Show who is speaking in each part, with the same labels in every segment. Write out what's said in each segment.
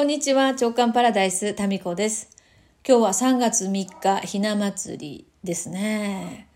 Speaker 1: こんにちは、長官パラダイス、タミコです。今日は3月3日、ひな祭りですね。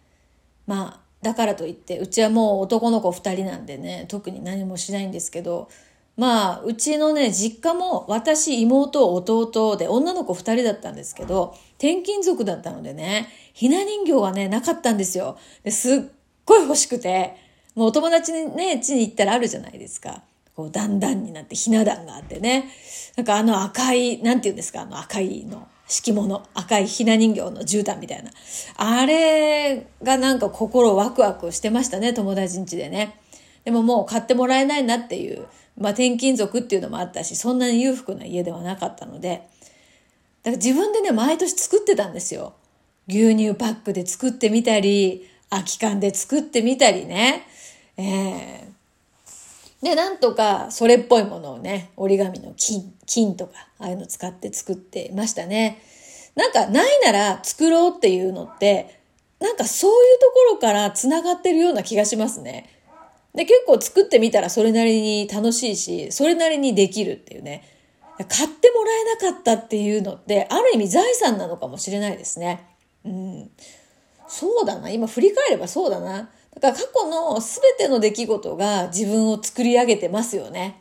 Speaker 1: まあ、だからといって、うちはもう男の子2人なんでね、特に何もしないんですけど、まあ、うちのね、実家も私、妹、弟で女の子2人だったんですけど、転勤族だったのでね、ひな人形がね、なかったんですよ。ですっごい欲しくて、もうお友達にね、家に行ったらあるじゃないですか。こう、段々になってひな壇があってね。なんかあの赤い、なんて言うんですか、あの赤いの。敷物、赤いひな人形の絨毯みたいな。あれがなんか心ワクワクしてましたね、友達ん家でね。でももう買ってもらえないなっていう、まあ転勤族っていうのもあったし、そんなに裕福な家ではなかったので、だから自分でね、毎年作ってたんですよ。牛乳パックで作ってみたり、空き缶で作ってみたりね。ええー、で、なんとかそれっぽいものをね、折り紙の金、金とか、ああいうの使って作ってましたね。なんかないなら作ろうっていうのって、なんかそういうところから繋がってるような気がしますね。で、結構作ってみたらそれなりに楽しいし、それなりにできるっていうね。買ってもらえなかったっていうのって、ある意味財産なのかもしれないですね。うん。そうだな。今振り返ればそうだな。だから過去の全ての出来事が自分を作り上げてますよね。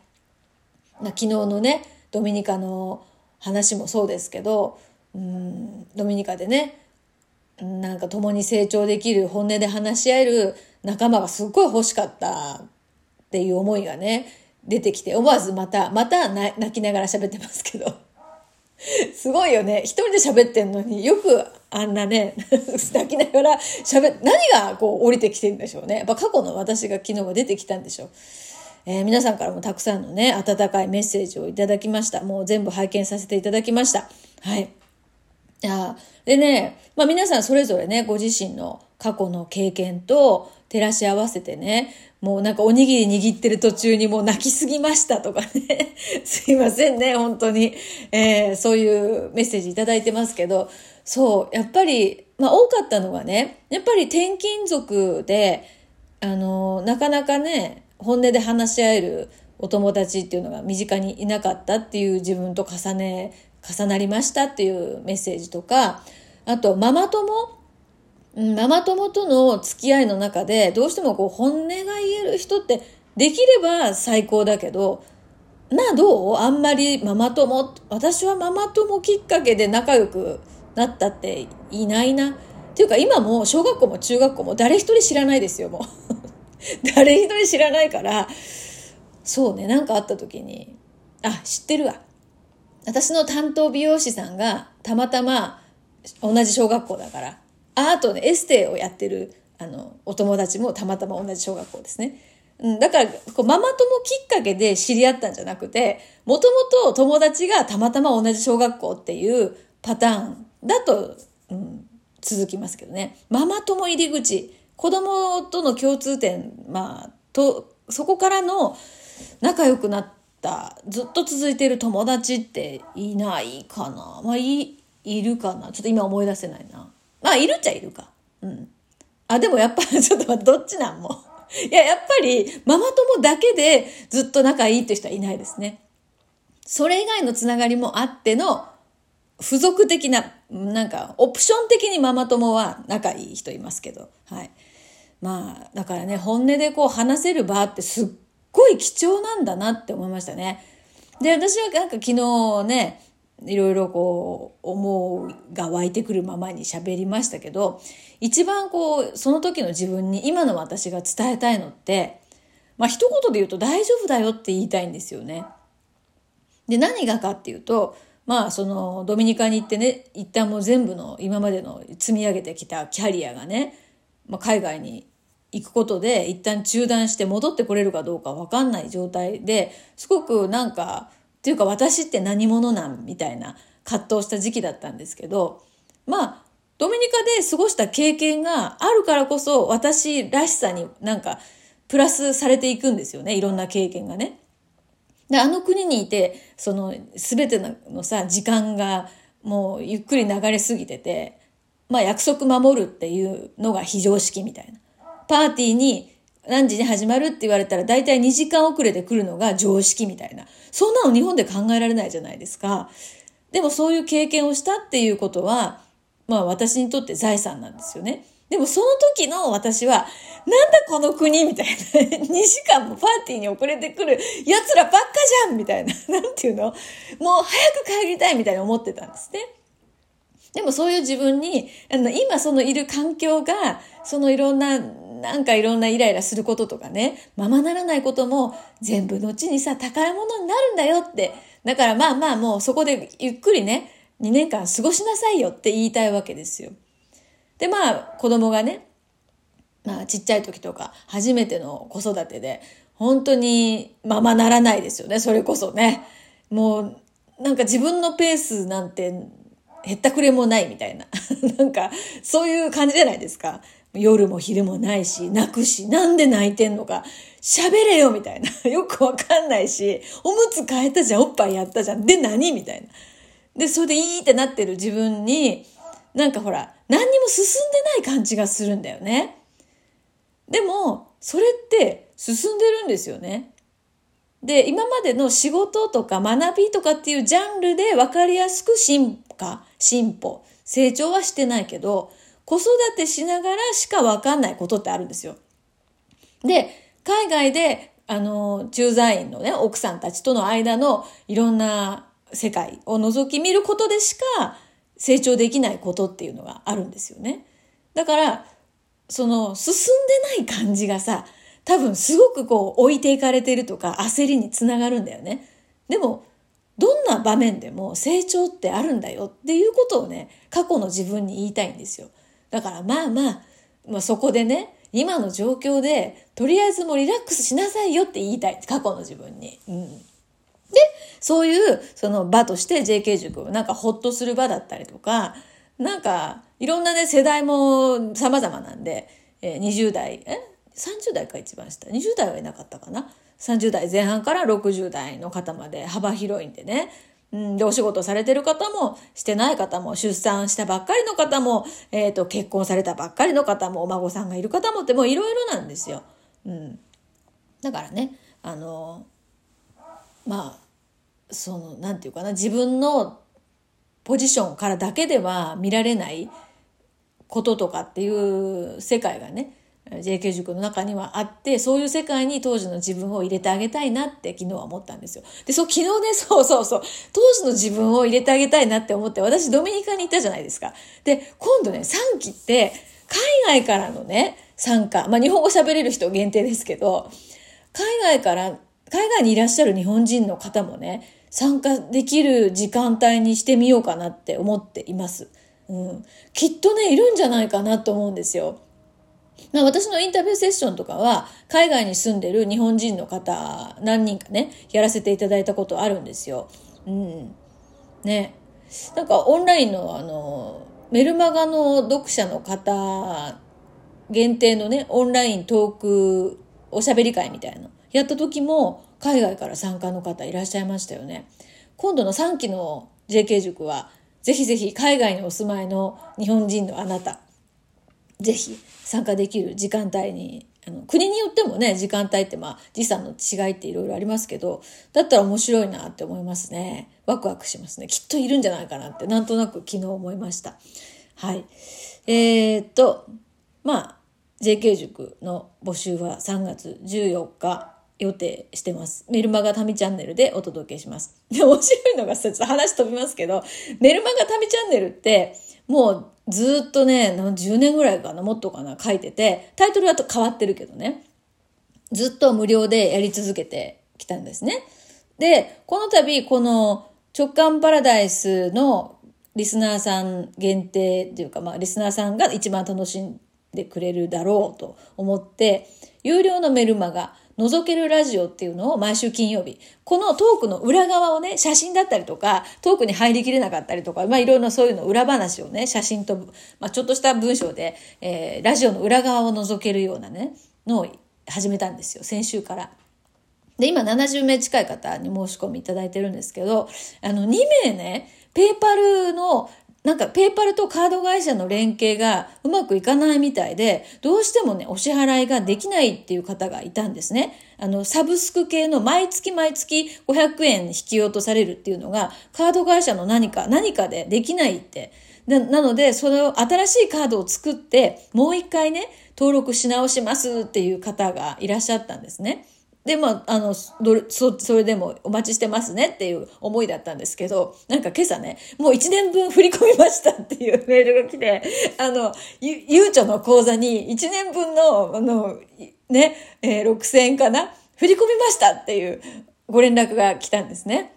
Speaker 1: 昨日のね、ドミニカの話もそうですけど、うん、ドミニカでね、なんか共に成長できる、本音で話し合える仲間がすっごい欲しかったっていう思いがね、出てきて、思わずまた、また泣きながら喋ってますけど。すごいよね。一人で喋ってんのによくあんなね、泣きながら喋、何がこう降りてきてるんでしょうね。やっぱ過去の私が昨日は出てきたんでしょう。えー、皆さんからもたくさんのね、温かいメッセージをいただきました。もう全部拝見させていただきました。はい。あでね、まあ皆さんそれぞれね、ご自身の過去の経験と照らし合わせてね、もうなんかおにぎり握ってる途中にもう泣きすぎましたとかね。すいませんね、本当に。えー、そういうメッセージいただいてますけど、そう、やっぱり、まあ多かったのがね、やっぱり転勤族で、あの、なかなかね、本音で話し合えるお友達っていうのが身近にいなかったっていう自分と重ね、重なりましたっていうメッセージとか、あと、ママ友ママ友との付き合いの中で、どうしてもこう本音が言える人ってできれば最高だけど、な、どう？あんまりママ友、私はママ友きっかけで仲良くなったっていないな。っていうか今も小学校も中学校も誰一人知らないですよ、もう。誰一人知らないから、そうね、なんかあった時に、あ、知ってるわ。私の担当美容師さんがたまたま同じ小学校だから、アートでエステをやってる、あの、お友達もたまたま同じ小学校ですね。うん、だから、こうママ友きっかけで知り合ったんじゃなくて、もともと友達がたまたま同じ小学校っていうパターンだと、うん、続きますけどね。ママ友入り口、子供との共通点、まあ、と、そこからの仲良くなった、ずっと続いている友達っていないかな。まあ、い、いるかな。ちょっと今思い出せないな。まあ、いるっちゃいるか。うん。あ、でもやっぱ ちょっと待って、どっちなんも。いや、やっぱり、ママ友だけでずっと仲いいって人はいないですね。それ以外のつながりもあっての、付属的な、なんか、オプション的にママ友は仲いい人いますけど、はい。まあ、だからね、本音でこう話せる場ってすっごい貴重なんだなって思いましたね。で、私はなんか昨日ね、いろいろこう、思うが湧いてくるままに喋りましたけど、一番こう、その時の自分に今の私が伝えたいのって、まあ一言で言うと大丈夫だよって言いたいんですよね。で、何がかっていうと、まあそのドミニカに行ってね、一旦もう全部の今までの積み上げてきたキャリアがね、まあ、海外に行くことで一旦中断して戻ってこれるかどうかわかんない状態ですごくなんかっていうか私って何者なんみたいな葛藤した時期だったんですけど、まあ、ドミニカで過ごした経験があるからこそ私らしさになんかプラスされていくんですよね。いろんな経験がね。で、あの国にいて、その全てのさ、時間がもうゆっくり流れすぎてて、まあ約束守るっていうのが非常識みたいな。パーティーに何時に始まるって言われたら大体2時間遅れて来るのが常識みたいな。そんなの日本で考えられないじゃないですか。でもそういう経験をしたっていうことは、まあ私にとって財産なんですよね。でもその時の私は、なんだこの国みたいな。2時間もパーティーに遅れてくる奴らばっかじゃんみたいな。なんていうの？もう早く帰りたいみたいに思ってたんですね。でもそういう自分に、あの、今そのいる環境が、そのいろんな、なんかいろんなイライラすることとかね、ままならないことも全部後にさ、宝物になるんだよって。だからまあまあもうそこでゆっくりね、2年間過ごしなさいよって言いたいわけですよ。でまあ子供がね、まあちっちゃい時とか初めての子育てで、本当にままならないですよね、それこそね。もうなんか自分のペースなんてへったくれもないみたいな。なんか、そういう感じじゃないですか。夜も昼もないし、泣くし、なんで泣いてんのか、喋れよみたいな。よくわかんないし、おむつ変えたじゃん、おっぱいやったじゃん。で何みたいな。で、それでいいってなってる自分に、なんかほら、何にも進んでない感じがするんだよね。でも、それって進んでるんですよね。で、今までの仕事とか学びとかっていうジャンルで分かりやすく進化、進歩、成長はしてないけど、子育てしながらしか分かんないことってあるんですよ。で、海外で、あの、駐在員のね、奥さんたちとの間のいろんな世界を覗き見ることでしか成長できないことっていうのがあるんですよね。だから、その、進んでない感じがさ、多分すごくこう置いていかれてるとか焦りにつながるんだよね。でも、どんな場面でも成長ってあるんだよっていうことをね、過去の自分に言いたいんですよ。だからまあまあ、まあ、そこでね、今の状況で、とりあえずもうリラックスしなさいよって言いたい。過去の自分に。うん。で、そういう、その場として JK 塾、なんかほっとする場だったりとか、なんか、いろんなね、世代も様々なんで、えー、20代、え30代か一番下？20代はいなかったかな？30代前半から60代の方まで幅広いんでね。うん、で、お仕事されてる方も、してない方も、出産したばっかりの方も、えっ、ー、と、結婚されたばっかりの方も、お孫さんがいる方もって、もういろいろなんですよ。うん。だからね、あの、まあ、その、なんていうかな、自分のポジションからだけでは見られないこととかっていう世界がね、JK 塾の中にはあって、そういう世界に当時の自分を入れてあげたいなって昨日は思ったんですよ。で、そう、昨日ね、そうそうそう、当時の自分を入れてあげたいなって思って、私ドミニカに行ったじゃないですか。で、今度ね、3期って、海外からのね、参加、まあ日本語喋れる人限定ですけど、海外から、海外にいらっしゃる日本人の方もね、参加できる時間帯にしてみようかなって思っています。うん。きっとね、いるんじゃないかなと思うんですよ。まあ、私のインタビューセッションとかは、海外に住んでる日本人の方、何人かね、やらせていただいたことあるんですよ。うん。ね。なんか、オンラインの、あの、メルマガの読者の方、限定のね、オンライントーク、おしゃべり会みたいな、やった時も、海外から参加の方いらっしゃいましたよね。今度の3期の JK 塾は、ぜひぜひ海外にお住まいの日本人のあなた、ぜひ参加できる時間帯に、あの、国によってもね、時間帯ってまあ、時差の違いっていろいろありますけど、だったら面白いなって思いますね。ワクワクしますね。きっといるんじゃないかなって、なんとなく昨日思いました。はい。えー、っと、まあ、JK 塾の募集は3月14日予定してます。メルマガタミチャンネルでお届けします。で、面白いのがさ、ちょっと話飛びますけど、メルマガタミチャンネルって、もうずっとね、10年ぐらいかな、もっとかな、書いてて、タイトルはと変わってるけどね。ずっと無料でやり続けてきたんですね。で、この度、この直感パラダイスのリスナーさん限定っていうか、まあ、リスナーさんが一番楽しんでくれるだろうと思って、有料のメルマガ、覗けるラジオっていうのを毎週金曜日、このトークの裏側をね、写真だったりとか、トークに入りきれなかったりとか、まあいろいろそういうの裏話をね、写真と、まあちょっとした文章で、えー、ラジオの裏側を覗けるようなね、のを始めたんですよ、先週から。で、今70名近い方に申し込みいただいてるんですけど、あの、2名ね、ペーパルのなんかペーパルとカード会社の連携がうまくいかないみたいで、どうしてもね、お支払いができないっていう方がいたんですね。あの、サブスク系の毎月毎月500円引き落とされるっていうのが、カード会社の何か、何かでできないって。ななので、その新しいカードを作って、もう一回ね、登録し直しますっていう方がいらっしゃったんですね。で、まあ、あの、そ、それでもお待ちしてますねっていう思いだったんですけど、なんか今朝ね、もう1年分振り込みましたっていうメールが来て、あの、ゆ、ゆうちょの口座に1年分の、あの、ね、えー、6000円かな振り込みましたっていうご連絡が来たんですね。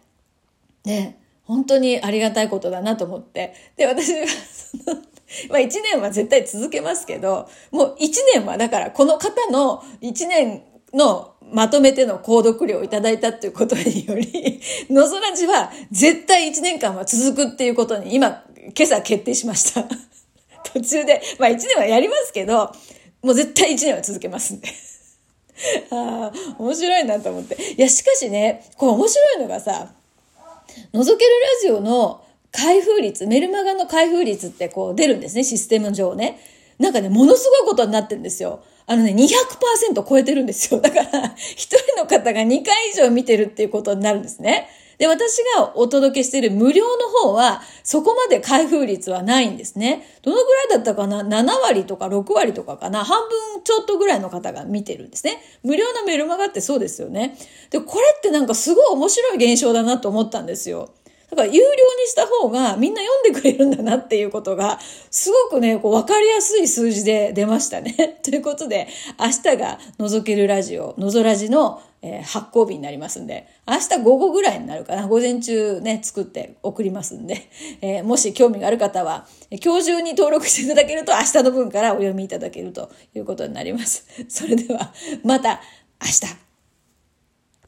Speaker 1: で、本当にありがたいことだなと思って。で、私が、その、まあ1年は絶対続けますけど、もう1年はだからこの方の1年のまとめての購読料をいただいたっていうことにより、のぞらじは絶対1年間は続くっていうことに今、今朝決定しました。途中で、まあ1年はやりますけど、もう絶対1年は続けますんで。ああ、面白いなと思って。いや、しかしね、これ面白いのがさ、覗けるラジオの開封率、メルマガの開封率ってこう出るんですね、システム上ね。なんかね、ものすごいことになってんですよ。あのね、200%超えてるんですよ。だから、一人の方が2回以上見てるっていうことになるんですね。で、私がお届けしている無料の方は、そこまで開封率はないんですね。どのぐらいだったかな ?7 割とか6割とかかな？半分ちょっとぐらいの方が見てるんですね。無料のメルマガってそうですよね。で、これってなんかすごい面白い現象だなと思ったんですよ。だから有料にした方がみんな読んでくれるんだなっていうことが、すごくね、こう分かりやすい数字で出ましたね。ということで、明日が覗けるラジオ、のぞラジの、え、発行日になりますんで、明日午後ぐらいになるかな。午前中ね、作って送りますんで、えー、もし興味がある方は、今日中に登録していただけると明日の分からお読みいただけるということになります。それでは、また明日。